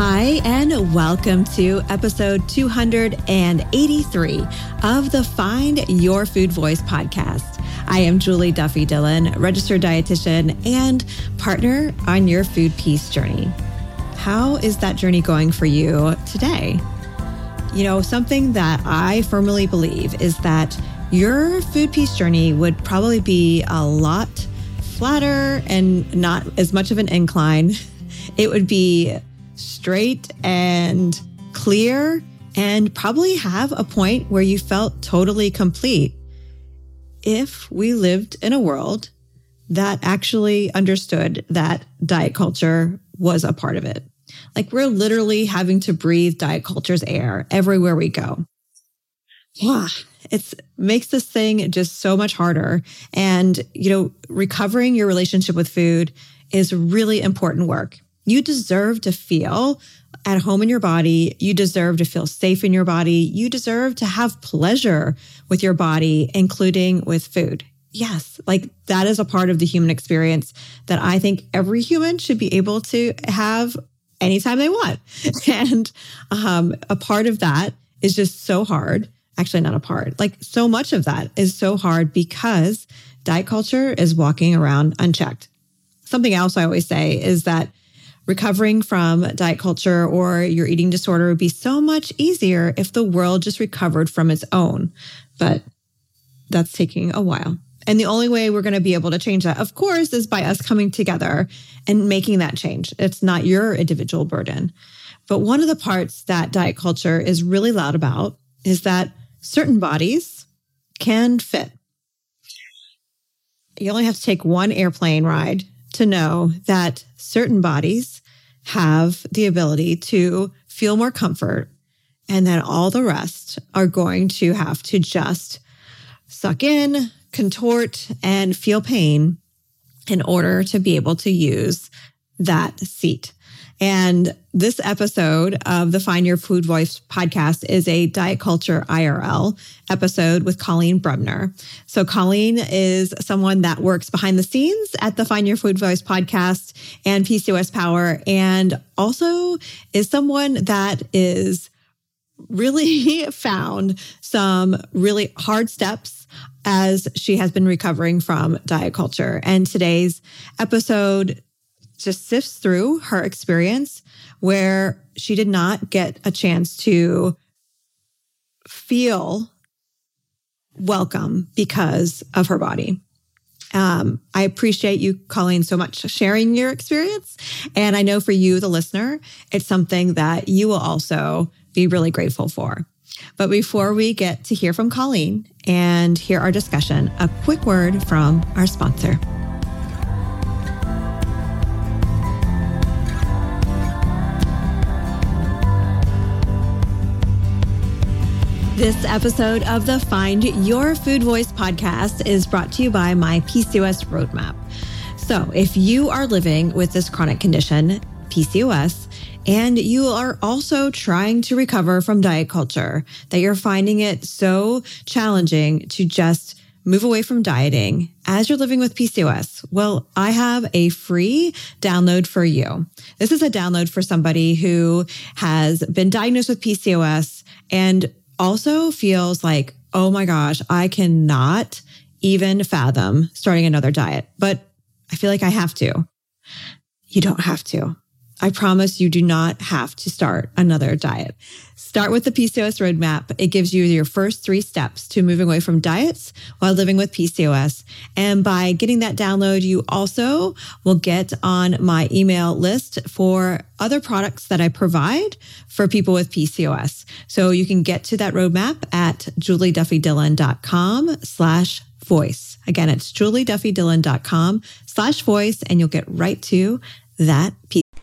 Hi, and welcome to episode 283 of the Find Your Food Voice podcast. I am Julie Duffy Dillon, registered dietitian and partner on your food peace journey. How is that journey going for you today? You know, something that I firmly believe is that your food peace journey would probably be a lot flatter and not as much of an incline. It would be straight and clear and probably have a point where you felt totally complete if we lived in a world that actually understood that diet culture was a part of it. Like we're literally having to breathe diet culture's air everywhere we go. Yeah, it makes this thing just so much harder. And, you know, recovering your relationship with food is really important work. You deserve to feel at home in your body. You deserve to feel safe in your body. You deserve to have pleasure with your body, including with food. Yes, like that is a part of the human experience that I think every human should be able to have anytime they want. And um, a part of that is just so hard. Actually, not a part, like so much of that is so hard because diet culture is walking around unchecked. Something else I always say is that recovering from diet culture or your eating disorder would be so much easier if the world just recovered from its own. But that's taking a while. And the only way we're going to be able to change that, of course, is by us coming together and making that change. It's not your individual burden. But one of the parts that diet culture is really loud about is that certain bodies can fit. You only have to take one airplane ride to know that certain bodies have the ability to feel more comfort and that all the rest are going to have to just suck in, contort, and feel pain in order to be able to use that seat. And this episode of the Find Your Food Voice podcast is a diet culture IRL episode with Coleen Brumner. So Coleen is someone that works behind the scenes at the Find Your Food Voice podcast and PCOS Power, and also is someone that is really found some really hard steps as she has been recovering from diet culture. And today's episode just sifts through her experience where she did not get a chance to feel welcome because of her body. Um, I appreciate you Coleen, so much, sharing your experience. And I know for you, the listener, it's something that you will also be really grateful for. But before we get to hear from Coleen and hear our discussion, a quick word from our sponsor. This episode of the Find Your Food Voice podcast is brought to you by my PCOS Roadmap. So, if you are living with this chronic condition, PCOS, and you are also trying to recover from diet culture, that you're finding it so challenging to just move away from dieting as you're living with PCOS? Well, I have a free download for you. This is a download for somebody who has been diagnosed with PCOS and also feels like, oh my gosh, I cannot even fathom starting another diet, but I feel like I have to. You don't have to. I promise you do not have to start another diet. Start with the PCOS roadmap. It gives you your first three steps to moving away from diets while living with PCOS. And by getting that download, you also will get on my email list for other products that I provide for people with PCOS. So you can get to that roadmap at julieduffydillon.com slash voice. Again, it's julieduffydillon.com slash voice, and you'll get right to that.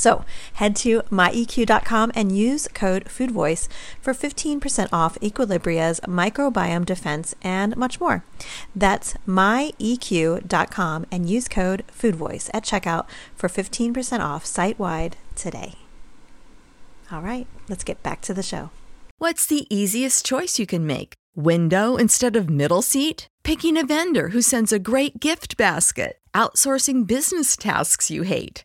So head to myeq.com and use code FoodVoice for 15% off Equilibria's microbiome defense and much more. That's myeq.com and use code FoodVoice at checkout for 15% off site wide today. All right, let's get back to the show. What's the easiest choice you can make? Window instead of middle seat? Picking a vendor who sends a great gift basket? Outsourcing business tasks you hate?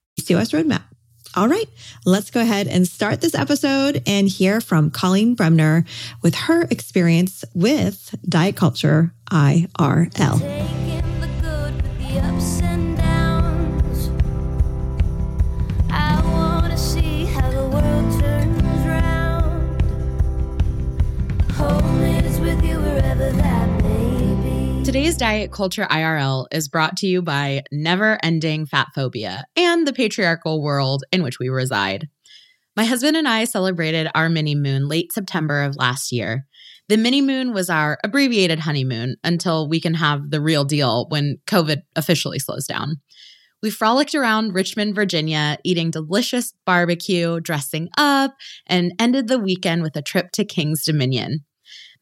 PCOS Roadmap. All right, let's go ahead and start this episode and hear from Coleen Bremner with her experience with Diet Culture IRL. Today's Diet Culture IRL is brought to you by never ending fat phobia and the patriarchal world in which we reside. My husband and I celebrated our mini moon late September of last year. The mini moon was our abbreviated honeymoon until we can have the real deal when COVID officially slows down. We frolicked around Richmond, Virginia, eating delicious barbecue, dressing up, and ended the weekend with a trip to King's Dominion.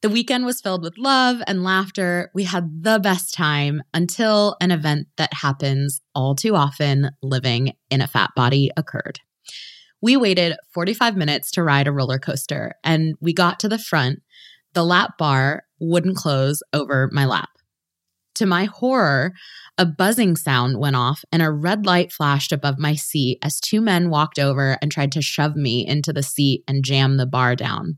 The weekend was filled with love and laughter. We had the best time until an event that happens all too often living in a fat body occurred. We waited 45 minutes to ride a roller coaster, and we got to the front. The lap bar wouldn't close over my lap. To my horror, a buzzing sound went off and a red light flashed above my seat as two men walked over and tried to shove me into the seat and jam the bar down.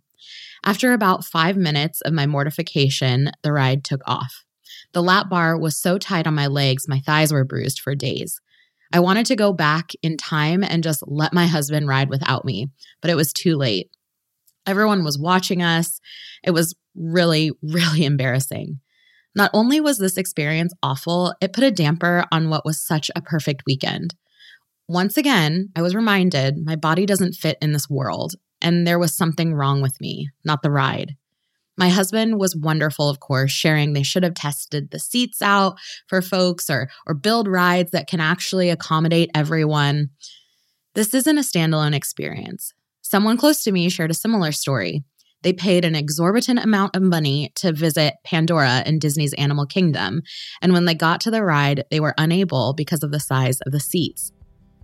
After about five minutes of my mortification, the ride took off. The lap bar was so tight on my legs, my thighs were bruised for days. I wanted to go back in time and just let my husband ride without me, but it was too late. Everyone was watching us. It was really, really embarrassing. Not only was this experience awful, it put a damper on what was such a perfect weekend. Once again, I was reminded my body doesn't fit in this world, and there was something wrong with me, not the ride. My husband was wonderful, of course, sharing they should have tested the seats out for folks or, or build rides that can actually accommodate everyone. This isn't a standalone experience. Someone close to me shared a similar story. They paid an exorbitant amount of money to visit Pandora in Disney's Animal Kingdom, and when they got to the ride, they were unable because of the size of the seats.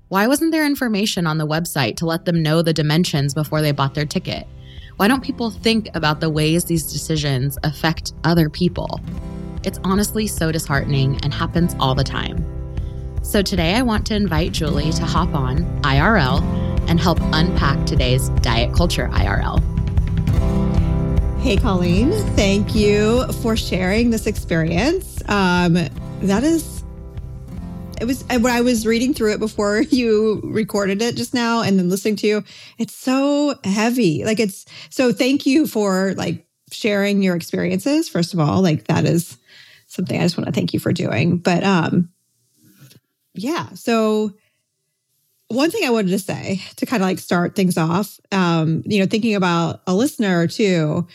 Why wasn't there information on the website to let them know the dimensions before they bought their ticket? Why don't people think about the ways these decisions affect other people? It's honestly so disheartening and happens all the time. So today I want to invite Julie to hop on IRL and help unpack today's diet culture IRL. Hey, Coleen, thank you for sharing this experience. Um, that is it was when I was reading through it before you recorded it just now and then listening to you, it's so heavy. Like it's so thank you for like sharing your experiences. First of all, like that is something I just want to thank you for doing. But um yeah, so one thing I wanted to say to kind of like start things off, um, you know, thinking about a listener two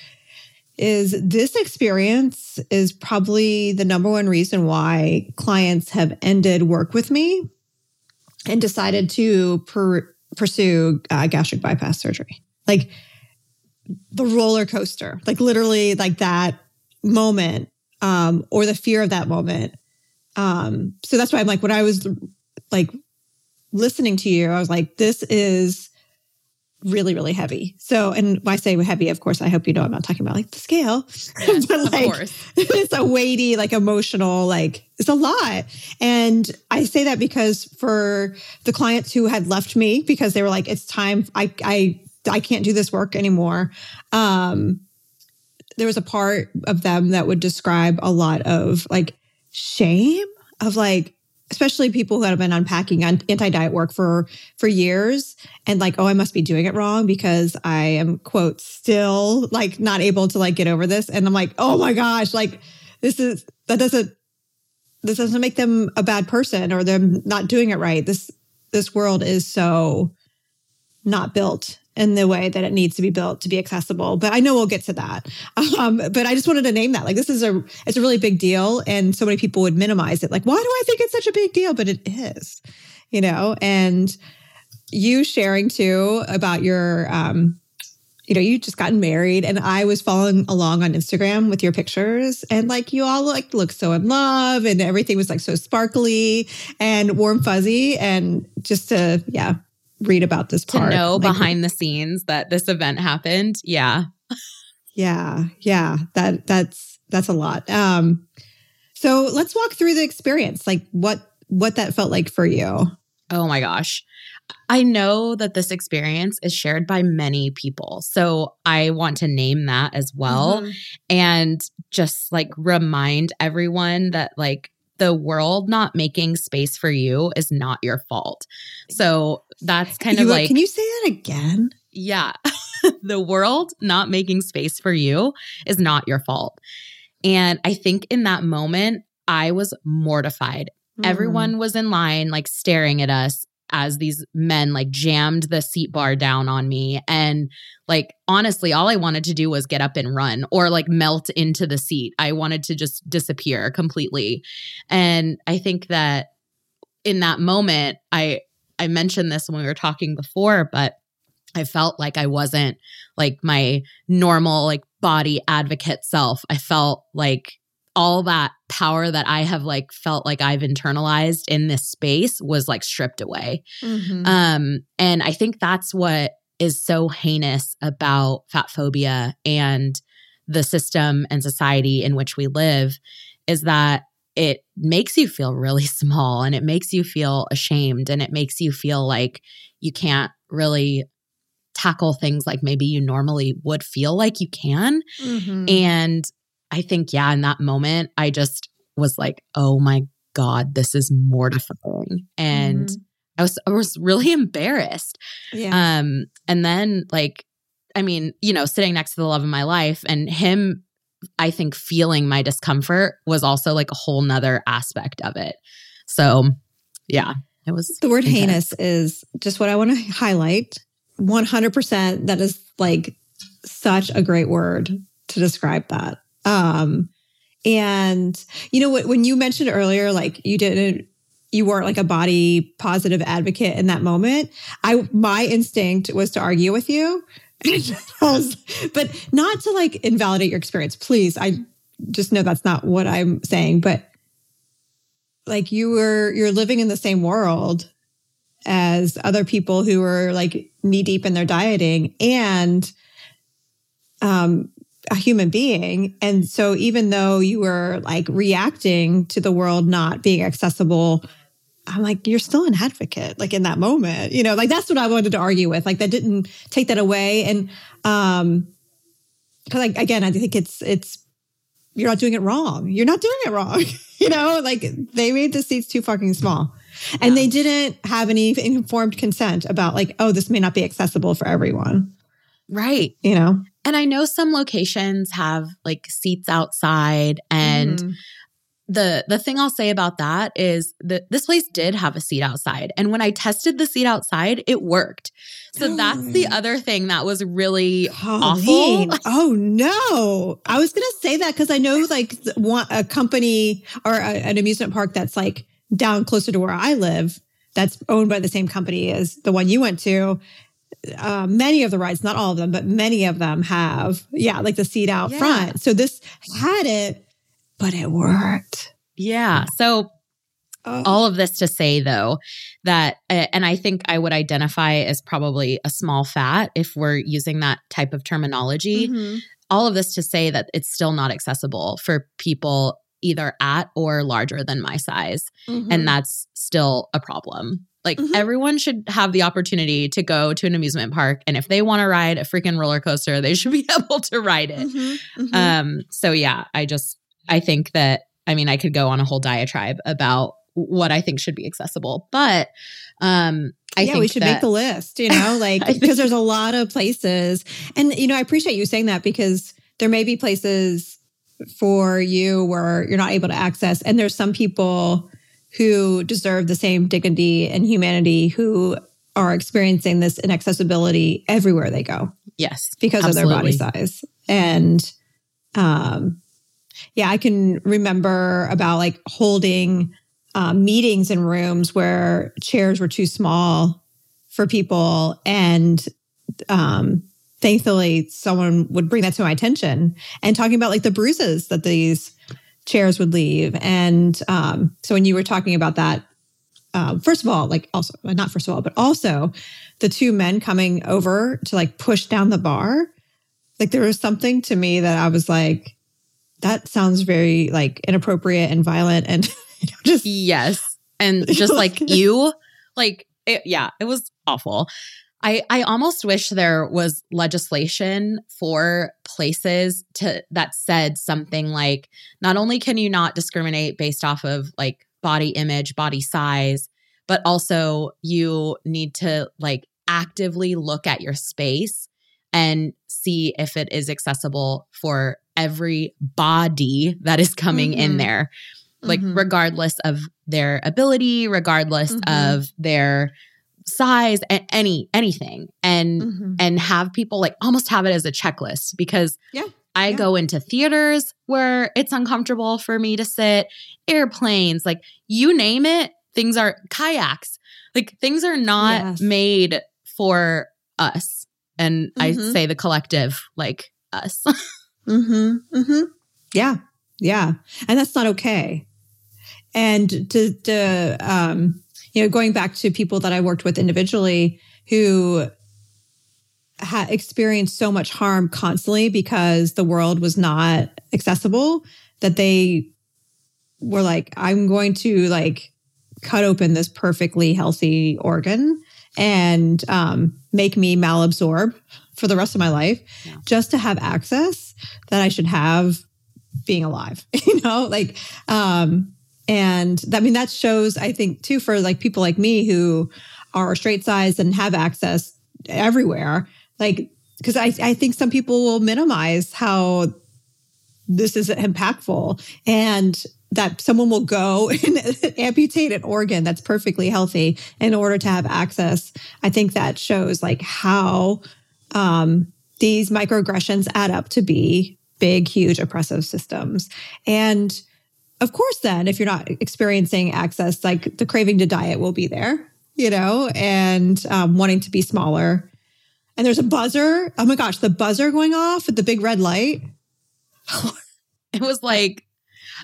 is this experience is probably the number one reason why clients have ended work with me and decided to per- pursue uh, gastric bypass surgery. Like the roller coaster, like literally like that moment um, or the fear of that moment. Um, so that's why I'm like, when I was like listening to you, I was like, this is really, really heavy. So, and when I say heavy, of course, I hope you know I'm not talking about like the scale, Yes, but like it's a weighty, like emotional, like it's a lot. And I say that because for the clients who had left me because they were like, it's time, I, I, I can't do this work anymore. Um, there was a part of them that would describe a lot of like shame of like, especially people who have been unpacking anti-diet work for for years and like oh i must be doing it wrong because i am quote still like not able to like get over this. And i'm like oh my gosh like this is that doesn't this doesn't make them a bad person or them not doing it right. This this world is so not built in the way that it needs to be built to be accessible. But I know we'll get to that. Um, but I just wanted to name that. Like this is a it's a really big deal, and so many people would minimize it. Like, why do I think it's such a big deal? But it is, you know. And you sharing too about your, um, you know, you just gotten married, and I was following along on Instagram with your pictures, and like you all like look so in love, and everything was like so sparkly and warm fuzzy, and just to yeah read about this part. To know like, behind the scenes that this event happened. Yeah. Yeah. Yeah. That that's that's a lot. Um so let's walk through the experience. Like what what that felt like for you. Oh my gosh. I know that this experience is shared by many people. So I want to name that as well mm-hmm. and just like remind everyone that like the world not making space for you is not your fault. So that's kind you, of like Can you say that again? Yeah. the world not making space for you is not your fault. And I think in that moment, I was mortified. Mm. Everyone was in line, like staring at us as these men like jammed the seat bar down on me. And like, honestly, all I wanted to do was get up and run or like melt into the seat. I wanted to just disappear completely. And I think that in that moment, I I mentioned this when we were talking before, but I felt like I wasn't like my normal like body advocate self. I felt like all that power that I have like felt like I've internalized in this space was like stripped away. Mhm. Um and I think that's what is so heinous about fat phobia and the system and society in which we live is that it makes you feel really small and it makes you feel ashamed and it makes you feel like you can't really tackle things like maybe you normally would feel like you can. Mhm. And I think, yeah, in that moment, I just was like, oh my God, this is mortifying. And Mhm. I was I was really embarrassed. yeah. Um, and then like, I mean, you know, sitting next to the love of my life and him, I think feeling my discomfort was also like a whole nother aspect of it. So yeah, it was The word intense. heinous is just what I want to highlight. 100% that is like such a great word to describe that. Um and you know what when you mentioned earlier like you didn't you weren't like a body positive advocate in that moment. I my instinct was to argue with you. But not to like invalidate your experience. Please, I just know that's not what I'm saying, but like you were you're living in the same world as other people who are like knee deep in their dieting and um a human being. And so even though you were like reacting to the world not being accessible i'm like you're still an advocate like in that moment you know? Like that's what i wanted to argue with. Like that didn't take that away. And um because like again i think it's it's you're not doing it wrong. You're not doing it wrong you know? Like they made the seats too fucking small. And they didn't have any informed consent about like oh this may not be accessible for everyone. Right. you know And I know some locations have like seats outside and Mhm. the the thing I'll say about that is that this place did have a seat outside and when I tested the seat outside it worked. So that's the other thing that was really Coleen. awful. Oh no! I was gonna say that because I know like one a company or a, an amusement park that's like down closer to where I live, that's owned by the same company as the one you went to. Uh, many of the rides, not all of them, but many of them have, yeah, like the seat out Yeah. front. So this had it, but it worked. Yeah. So Oh. all of this to say though that and i think i would identify as probably a small fat if we're using that type of terminology Mhm. all of this to say that it's still not accessible for people either at or larger than my size Mhm. and that's still a problem like Mhm. everyone should have the opportunity to go to an amusement park and if they want to ride a freaking roller coaster they should be able to ride it Mhm. Mhm. um, so yeah, I just I think that I mean I could go on a whole diatribe about what I think should be accessible, but um, I yeah, think we should that, make the list, you know, like because there's a lot of places. And, you know, I appreciate you saying that because there may be places for you where you're not able to access. And there's some people who deserve the same dignity and humanity who are experiencing this inaccessibility everywhere they go. Yes because of their body size. And um yeah, I can remember about like holding um, meetings in rooms where chairs were too small for people and um thankfully someone would bring that to my attention. And talking about like the bruises that these chairs would leave and um so when you were talking about that um, first of all, like also not first of all, but also the two men coming over to like push down the bar. Like there was something to me that I was like, that sounds very like inappropriate and violent and just Yes, and just like you, like it, yeah, it was awful. I I almost wish there was legislation for places to that said something like not only can you not discriminate based off of like body image, body size, but also you need to like actively look at your space and see if it is accessible for every body that is coming in Mhm. there like Mhm. regardless of their ability regardless Mhm. of their size a- any anything and Mhm. and have people like almost have it as a checklist because Yeah, I yeah. go into theaters where it's uncomfortable for me to sit, airplanes, like you name it, things are kayaks. Like things are not Yes. made for us. And I Mhm. say the collective, like us. Mm-hmm. Mm-hmm. Yeah. Yeah. And that's not okay. And to, to um, you know, going back to people that I worked with individually who had experienced so much harm constantly because the world was not accessible that they were like, I'm going to like cut open this perfectly healthy organ and um, make me malabsorb for the rest of my life Yeah. just to have access that I should have being alive, you know, like, um, and I mean, that shows, I think, too, for like people like me who are straight sized and have access everywhere, like, because I, I think some people will minimize how this is impactful and that someone will go and amputate an organ that's perfectly healthy in order to have access. I think that shows like how um, these microaggressions add up to be big, huge oppressive systems. And of course, then if you're not experiencing access, like the craving to diet will be there, you know, and um, wanting to be smaller. And there's a buzzer. Oh my gosh, the buzzer going off with the big red light. it was like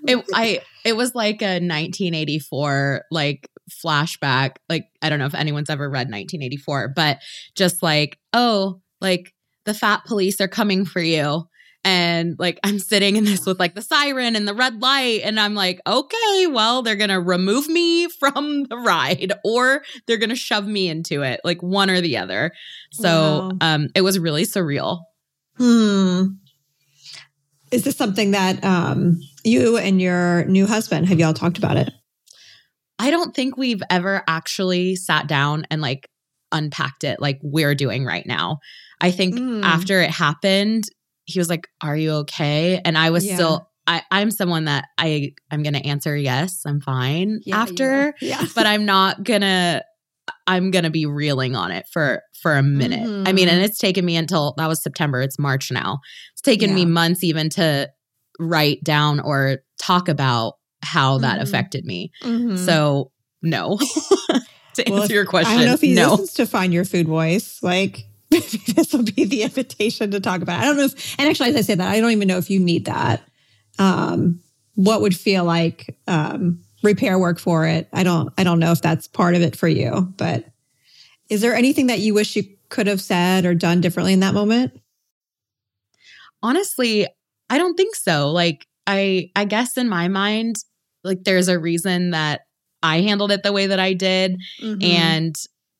it I it was like a 1984 like flashback. Like I don't know if anyone's ever read 1984, but just like, oh, like the fat police are coming for you. And like I'm sitting in this with like the siren and the red light, and I'm like, okay, well, they're gonna remove me from the ride or they're gonna shove me into it, like one or the other. So Wow. um it was really surreal. Hmm. Is this something that um, you and your new husband have y'all talked about it? I don't think we've ever actually sat down and like unpacked it like we're doing right now. I think Mm. after it happened, he was like, Are you okay? And I was Yeah. still I, I'm someone that I I'm gonna answer yes, I'm fine after, yeah, but I'm not gonna I'm gonna be reeling on it for for a minute. I mean, and it's taken me until that was September. It's March now. It's taken me months even to write down or talk about how that Mhm. affected me. Mhm. So no. to Well, answer your question, I don't know if he no. listens to Find Your Food Voice. Like, this will be the invitation to talk about it. I don't know if, and actually, as I say that, I don't even know if you need that. Um, what would feel like um, repair work for it? I don't. I don't know if that's part of it for you. But is there anything that you wish you could have said or done differently in that moment? Honestly, I don't think so. Like I I guess in my mind, like there's a reason that I handled it the way that I did Mm-hmm. and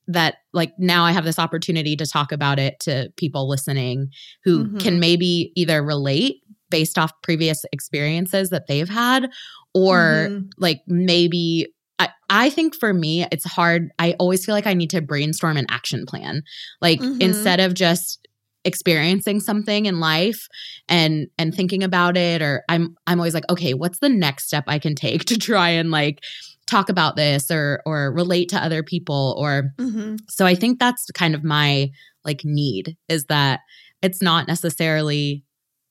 that like now I have this opportunity to talk about it to people listening who Mhm. can maybe either relate based off previous experiences that they've had or Mhm. like maybe I, I think for me it's hard i always feel like i need to brainstorm an action plan like Mhm. instead of just experiencing something in life and and thinking about it or i'm i'm always like okay what's the next step i can take to try and like talk about this or or relate to other people or Mm-hmm. so I think that's kind of my like need is that it's not necessarily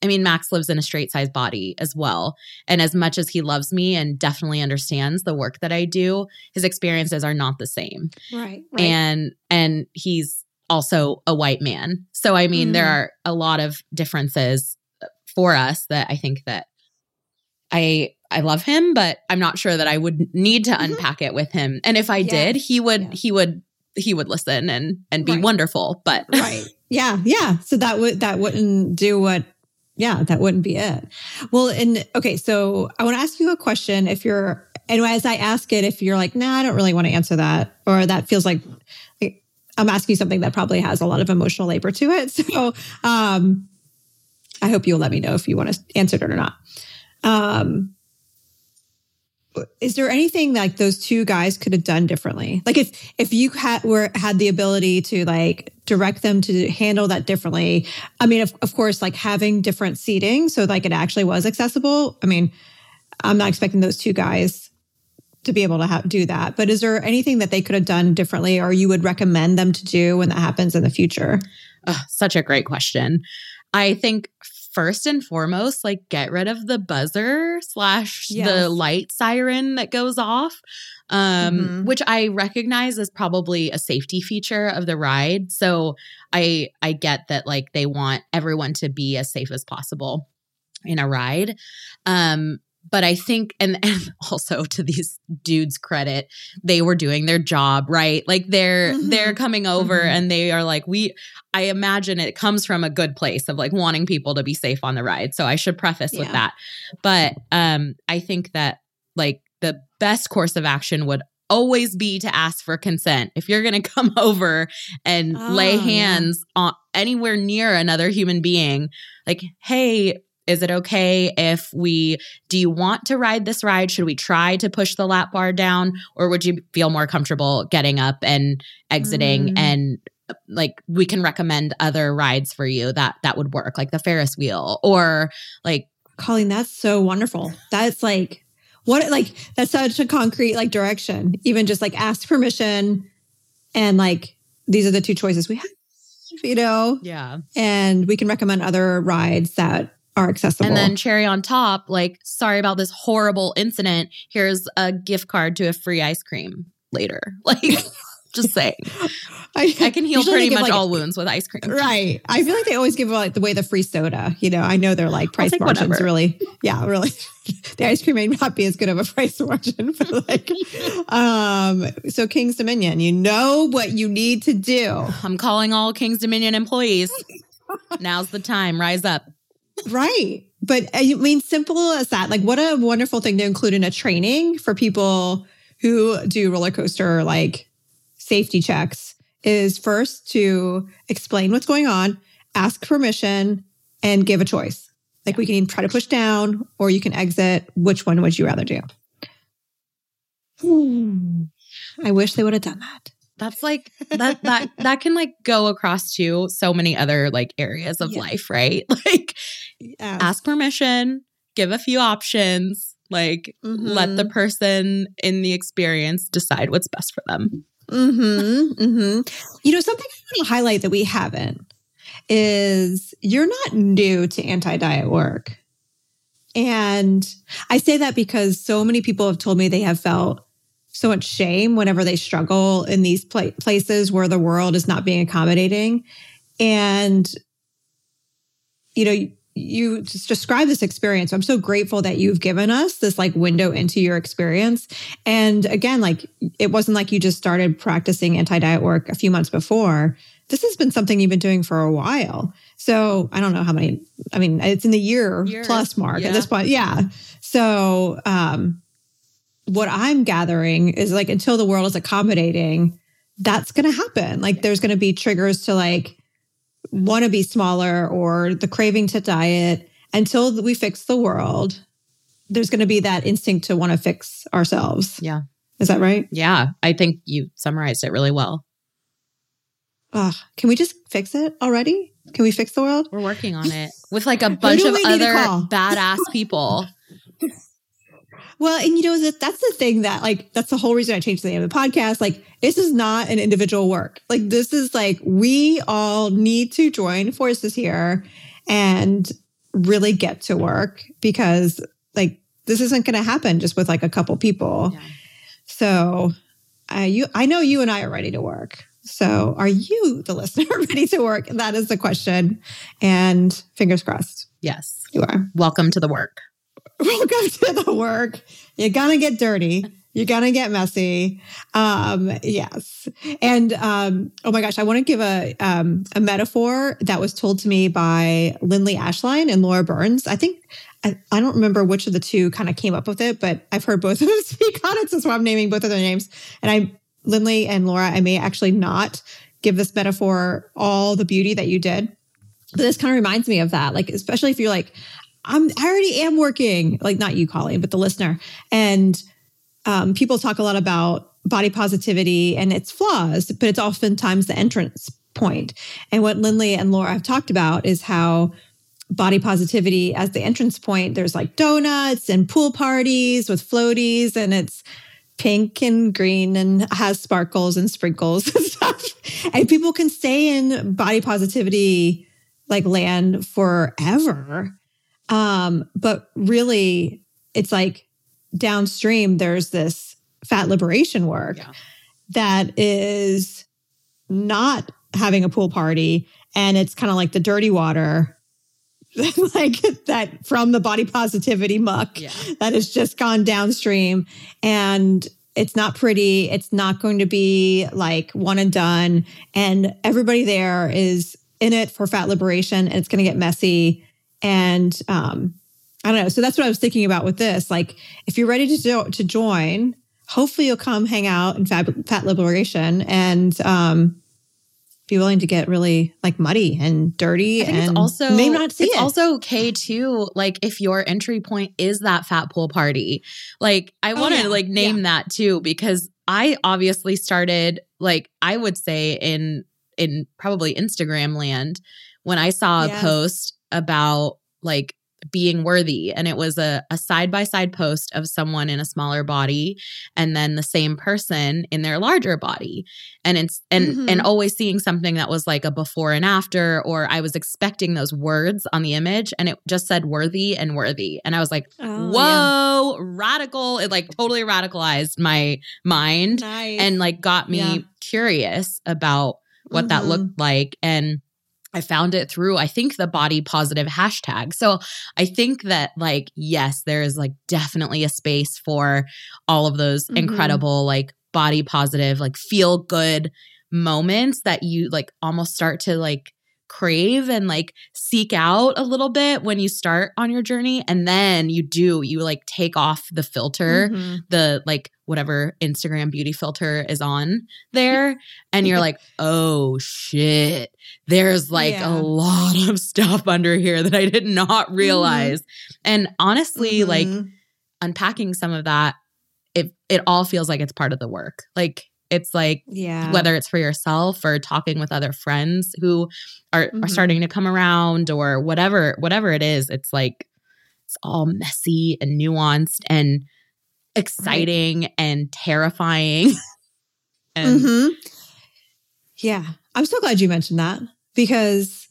I mean Max lives in a straight size body as well and as much as he loves me and definitely understands the work that I do his experiences are not the same Right. and and he's also a white man so I mean there Mhm. are a lot of differences for us that I think that I I love him but I'm not sure that I would need to Mhm. unpack it with him and if I Yes. did he would Yeah. he would he would listen and and be Right. wonderful but right yeah yeah so that would that wouldn't do what yeah that wouldn't be it well and okay so i want to ask you a question if you're and as i ask it if you're like nah i don't really want to answer that or that feels like, like i'm asking something that probably has a lot of emotional labor to it so um i hope you'll let me know if you want to answer it or not um is there anything like those two guys could have done differently like if if you had were had the ability to like direct them to handle that differently i mean of, of course like having different seating so like it actually was accessible i mean i'm not expecting those two guys to be able to have, do that but is there anything that they could have done differently or you would recommend them to do when that happens in the future Ugh, such a great question. I think first and foremost, like get rid of the buzzer slash Yes. the light siren that goes off. Um, Mhm. which I recognize as probably a safety feature of the ride. So I I get that like they want everyone to be as safe as possible in a ride. Um, but I think, and, and also to these dudes' credit, they were doing their job right. Like they're Mhm. they're coming over Mhm. and they are like, we. I imagine it comes from a good place of like wanting people to be safe on the ride. So I should preface with that. But um, I think that like the best course of action would always be to ask for consent. If you're going to come over and lay Oh, yeah. hands on anywhere near another human being, like, hey, is it okay if we do you want to ride this ride? Should we try to push the lap bar down or would you feel more comfortable getting up and exiting Mm. and like we can recommend other rides for you that that would work like the Ferris wheel or like Coleen, that's so wonderful. That's like what like that's such a concrete like direction. Even just like ask permission and like these are the two choices we have, you know, yeah. and we can recommend other rides that are accessible. And then cherry on top, like, sorry about this horrible incident. Here's a gift card to a free ice cream later. Like, just saying. I can heal pretty much like- all wounds with ice cream. Right. I feel like they always give like the way the free soda. You know, I know they're like price margins whatever. really. Yeah, really. the ice cream may not be as good of a price margin, but like um so King's Dominion, you know what you need to do. I'm calling all King's Dominion employees. Now's the time. Rise up. Right. But uh, I mean, simple as that. Like, what a wonderful thing to include in a training for people who do roller coaster like safety checks is first to explain what's going on, ask permission, and give a choice. Like, we can either try to push down or you can exit. Which one would you rather do? Hmm. I wish they would have done that. That's like that that that can like go across to so many other like areas of Yeah. life, right? Like Yeah. ask permission, give a few options, like let the person in the experience decide what's best for them. Mm-hmm. Mm-hmm. You know, something I want to highlight that we haven't is you're not new to anti-diet work. And I say that because so many people have told me they have felt so much shame whenever they struggle in these pla- places where the world is not being accommodating. And, you know, you, just describe this experience. I'm so grateful that you've given us this like window into your experience. And again, like it wasn't like you just started practicing anti diet work a few months before. This has been something you've been doing for a while. So I don't know how many, I mean, it's in the year Years, plus mark yeah. at this point. Yeah. So, um, what I'm gathering is like until the world is accommodating, that's going to happen. Like there's going to be triggers to like want to be smaller or the craving to diet until we fix the world. There's going to be that instinct to want to fix ourselves. Yeah. Is that right? Yeah, I think you summarized it really well. Ugh, can we just fix it already? Can we fix the world? We're working on it with like a bunch of we need to other badass people. Well, and you know that that's the thing that like that's the whole reason I changed the name of the podcast. Like this is not an individual work. Like this is like we all need to join forces here and really get to work because like this isn't going to happen just with like a couple people. Yeah. So, I you I know you and I are ready to work. So, are you the listener ready to work? That is the question. And fingers crossed, Yes. you are. Welcome to the work. Welcome to the work. You're gonna get dirty. You're gonna get messy. Um, yes. And um, oh my gosh, I want to give a um, a metaphor that was told to me by Lindley Ashline and Laura Burns. I think I, I don't remember which of the two kind of came up with it, but I've heard both of them speak on it, so I'm naming both of their names. And I, Lindley and Laura, I may actually not give this metaphor all the beauty that you did. But this kind of reminds me of that, like especially if you're like, I'm I already am working, like not you, Coleen, but the listener. And um, people talk a lot about body positivity and its flaws, but it's oftentimes the entrance point. And what Lindley and Laura have talked about is how body positivity as the entrance point, there's like donuts and pool parties with floaties, and it's pink and green and has sparkles and sprinkles and stuff. And people can stay in body positivity like land forever. Um, but really, it's like downstream, there's this fat liberation work Yeah. that is not having a pool party. And it's kind of like the dirty water, like that from the body positivity muck Yeah. that has just gone downstream. And it's not pretty. It's not going to be like one and done. And everybody there is in it for fat liberation and it's going to get messy. And um, I don't know. So that's what I was thinking about with this. Like, if you're ready to jo- to join, hopefully you'll come hang out in fat, fat liberation and um, be willing to get really like muddy and dirty I think and it's also maybe not see it's it. also okay too. Like if your entry point is that fat pool party, like I Oh, want to yeah. like name that too because I obviously started like I would say in in probably Instagram land when I saw a post about like being worthy and it was a, a side-by-side post of someone in a smaller body and then the same person in their larger body and it's and Mhm. and always seeing something that was like a before and after or i was expecting those words on the image and it just said worthy and worthy and i was like Oh, whoa radical it like totally radicalized my mind Nice. and like got me Yeah. curious about what that Mhm. looked like and I found it through I think the body positive hashtag. So I think that like yes there is like definitely a space for all of those Mhm. incredible like body positive like feel good moments that you like almost start to like crave and like seek out a little bit when you start on your journey and then you do you like take off the filter Mhm. the like whatever Instagram beauty filter is on there and you're like, "Oh shit. There's like Yeah. a lot of stuff under here that I did not realize." And honestly, like Mhm. unpacking some of that it it all feels like it's part of the work. Like it's like yeah. whether it's for yourself or talking with other friends who are, Mhm. are starting to come around or whatever whatever it is it's like it's all messy and nuanced and exciting and terrifying and Mhm. Yeah. I'm so glad you mentioned that because,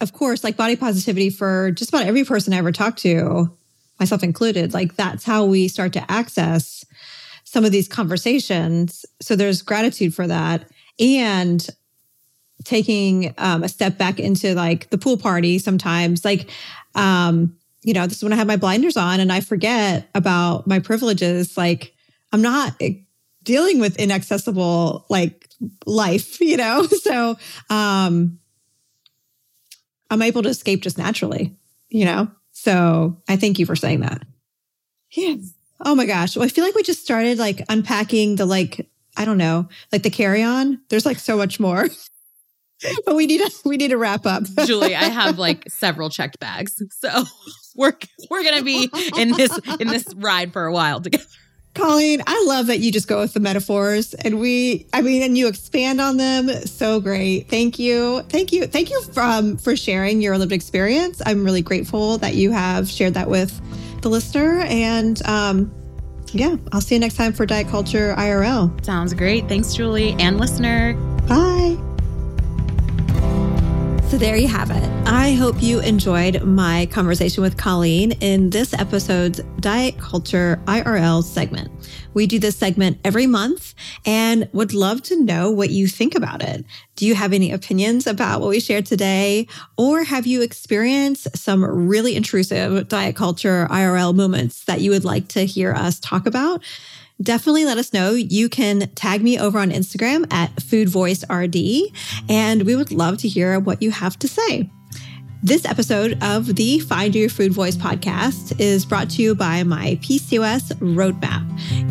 of course, like body positivity for just about every person I ever talked to, myself included, like that's how we start to access some of these conversations. So there's gratitude for that. And taking um, a step back into like the pool party sometimes, like, um, you know, this is when I have my blinders on and I forget about my privileges. Like, I'm not eh, dealing with inaccessible like life, you know? So um I'm able to escape just naturally, you know? So I thank you for saying that. Yeah. Oh my gosh. Well, I feel like we just started like unpacking the like, I don't know, like the carry-on. There's like so much more. but we need to we need to wrap up. Julie, I have like several checked bags. So we're we're gonna be in this in this ride for a while together. Coleen, I love that you just go with the metaphors and we, I mean, and you expand on them. So great. Thank you. Thank you. Thank you from, for sharing your lived experience. I'm really grateful that you have shared that with the listener. And um, yeah, I'll see you next time for Diet Culture IRL. Sounds great. Thanks, Julie and listener. Bye. So there you have it. I hope you enjoyed my conversation with Coleen in this episode's Diet Culture IRL segment. We do this segment every month and would love to know what you think about it. Do you have any opinions about what we shared today? Or have you experienced some really intrusive diet culture IRL moments that you would like to hear us talk about? Definitely let us know. You can tag me over on Instagram at foodvoicerd, and we would love to hear what you have to say. This episode of the Find Your Food Voice podcast is brought to you by my PCOS roadmap.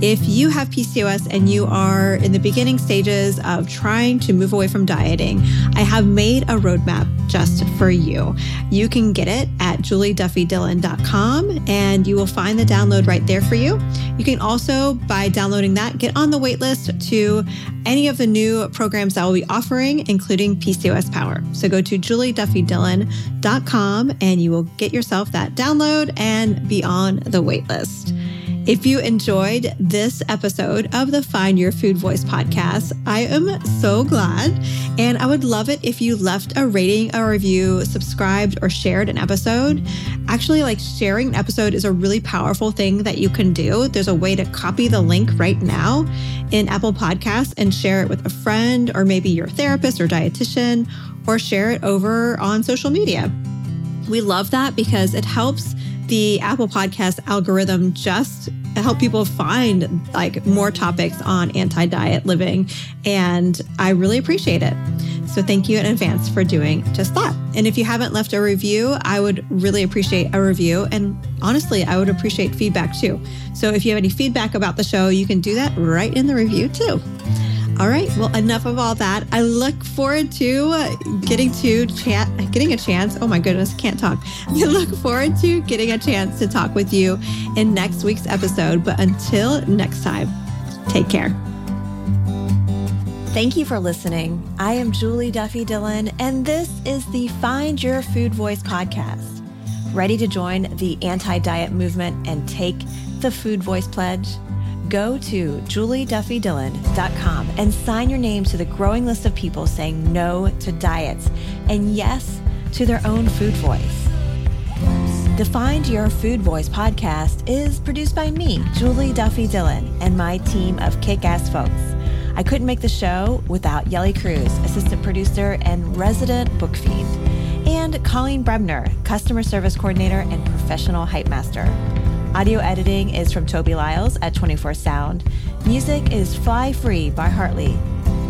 If you have PCOS and you are in the beginning stages of trying to move away from dieting, I have made a roadmap just for you. You can get it at julieduffydillon.com and you will find the download right there for you. You can also, by downloading that, get on the waitlist to any of the new programs that I will be offering, including PCOS Power. So go to julieduffydillon.com and you will get yourself that download and be on the waitlist. If you enjoyed this episode of the Find Your Food Voice podcast, I am so glad. And I would love it if you left a rating, a review, subscribed, or shared an episode. Actually, like sharing an episode is a really powerful thing that you can do. There's a way to copy the link right now in Apple Podcasts and share it with a friend or maybe your therapist or dietitian, or share it over on social media. We love that because it helps the Apple Podcast algorithm just help people find like more topics on anti-diet living and I really appreciate it. So thank you in advance for doing just that. And if you haven't left a review, I would really appreciate a review and honestly, I would appreciate feedback too. So if you have any feedback about the show, you can do that right in the review too. All right. Well, enough of all that. I look forward to getting to chat, getting a chance. Oh my goodness, can't talk. I look forward to getting a chance to talk with you in next week's episode. But until next time, take care. Thank you for listening. I am Julie Duffy Dillon, and this is the Find Your Food Voice podcast. Ready to join the anti diet movement and take the Food Voice Pledge? Go to julieduffydillon.com and sign your name to the growing list of people saying no to diets and yes to their own food voice. The Find Your Food Voice podcast is produced by me, Julie Duffy Dillon, and my team of kick ass folks. I couldn't make the show without Yelly Cruz, assistant producer and resident book fiend, and Coleen Brebner, customer service coordinator and professional hype master. Audio editing is from Toby Lyles at 24 Sound. Music is Fly Free by Hartley.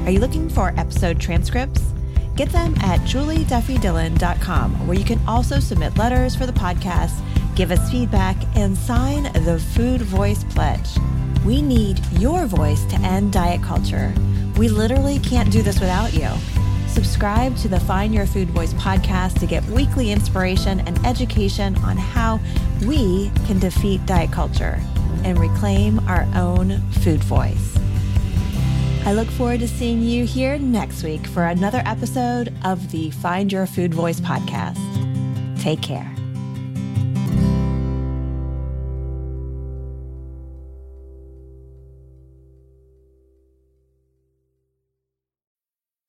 Are you looking for episode transcripts? Get them at julieduffydillon.com, where you can also submit letters for the podcast, give us feedback, and sign the Food Voice Pledge. We need your voice to end diet culture. We literally can't do this without you. Subscribe to the Find Your Food Voice podcast to get weekly inspiration and education on how we can defeat diet culture and reclaim our own food voice. I look forward to seeing you here next week for another episode of the Find Your Food Voice podcast. Take care.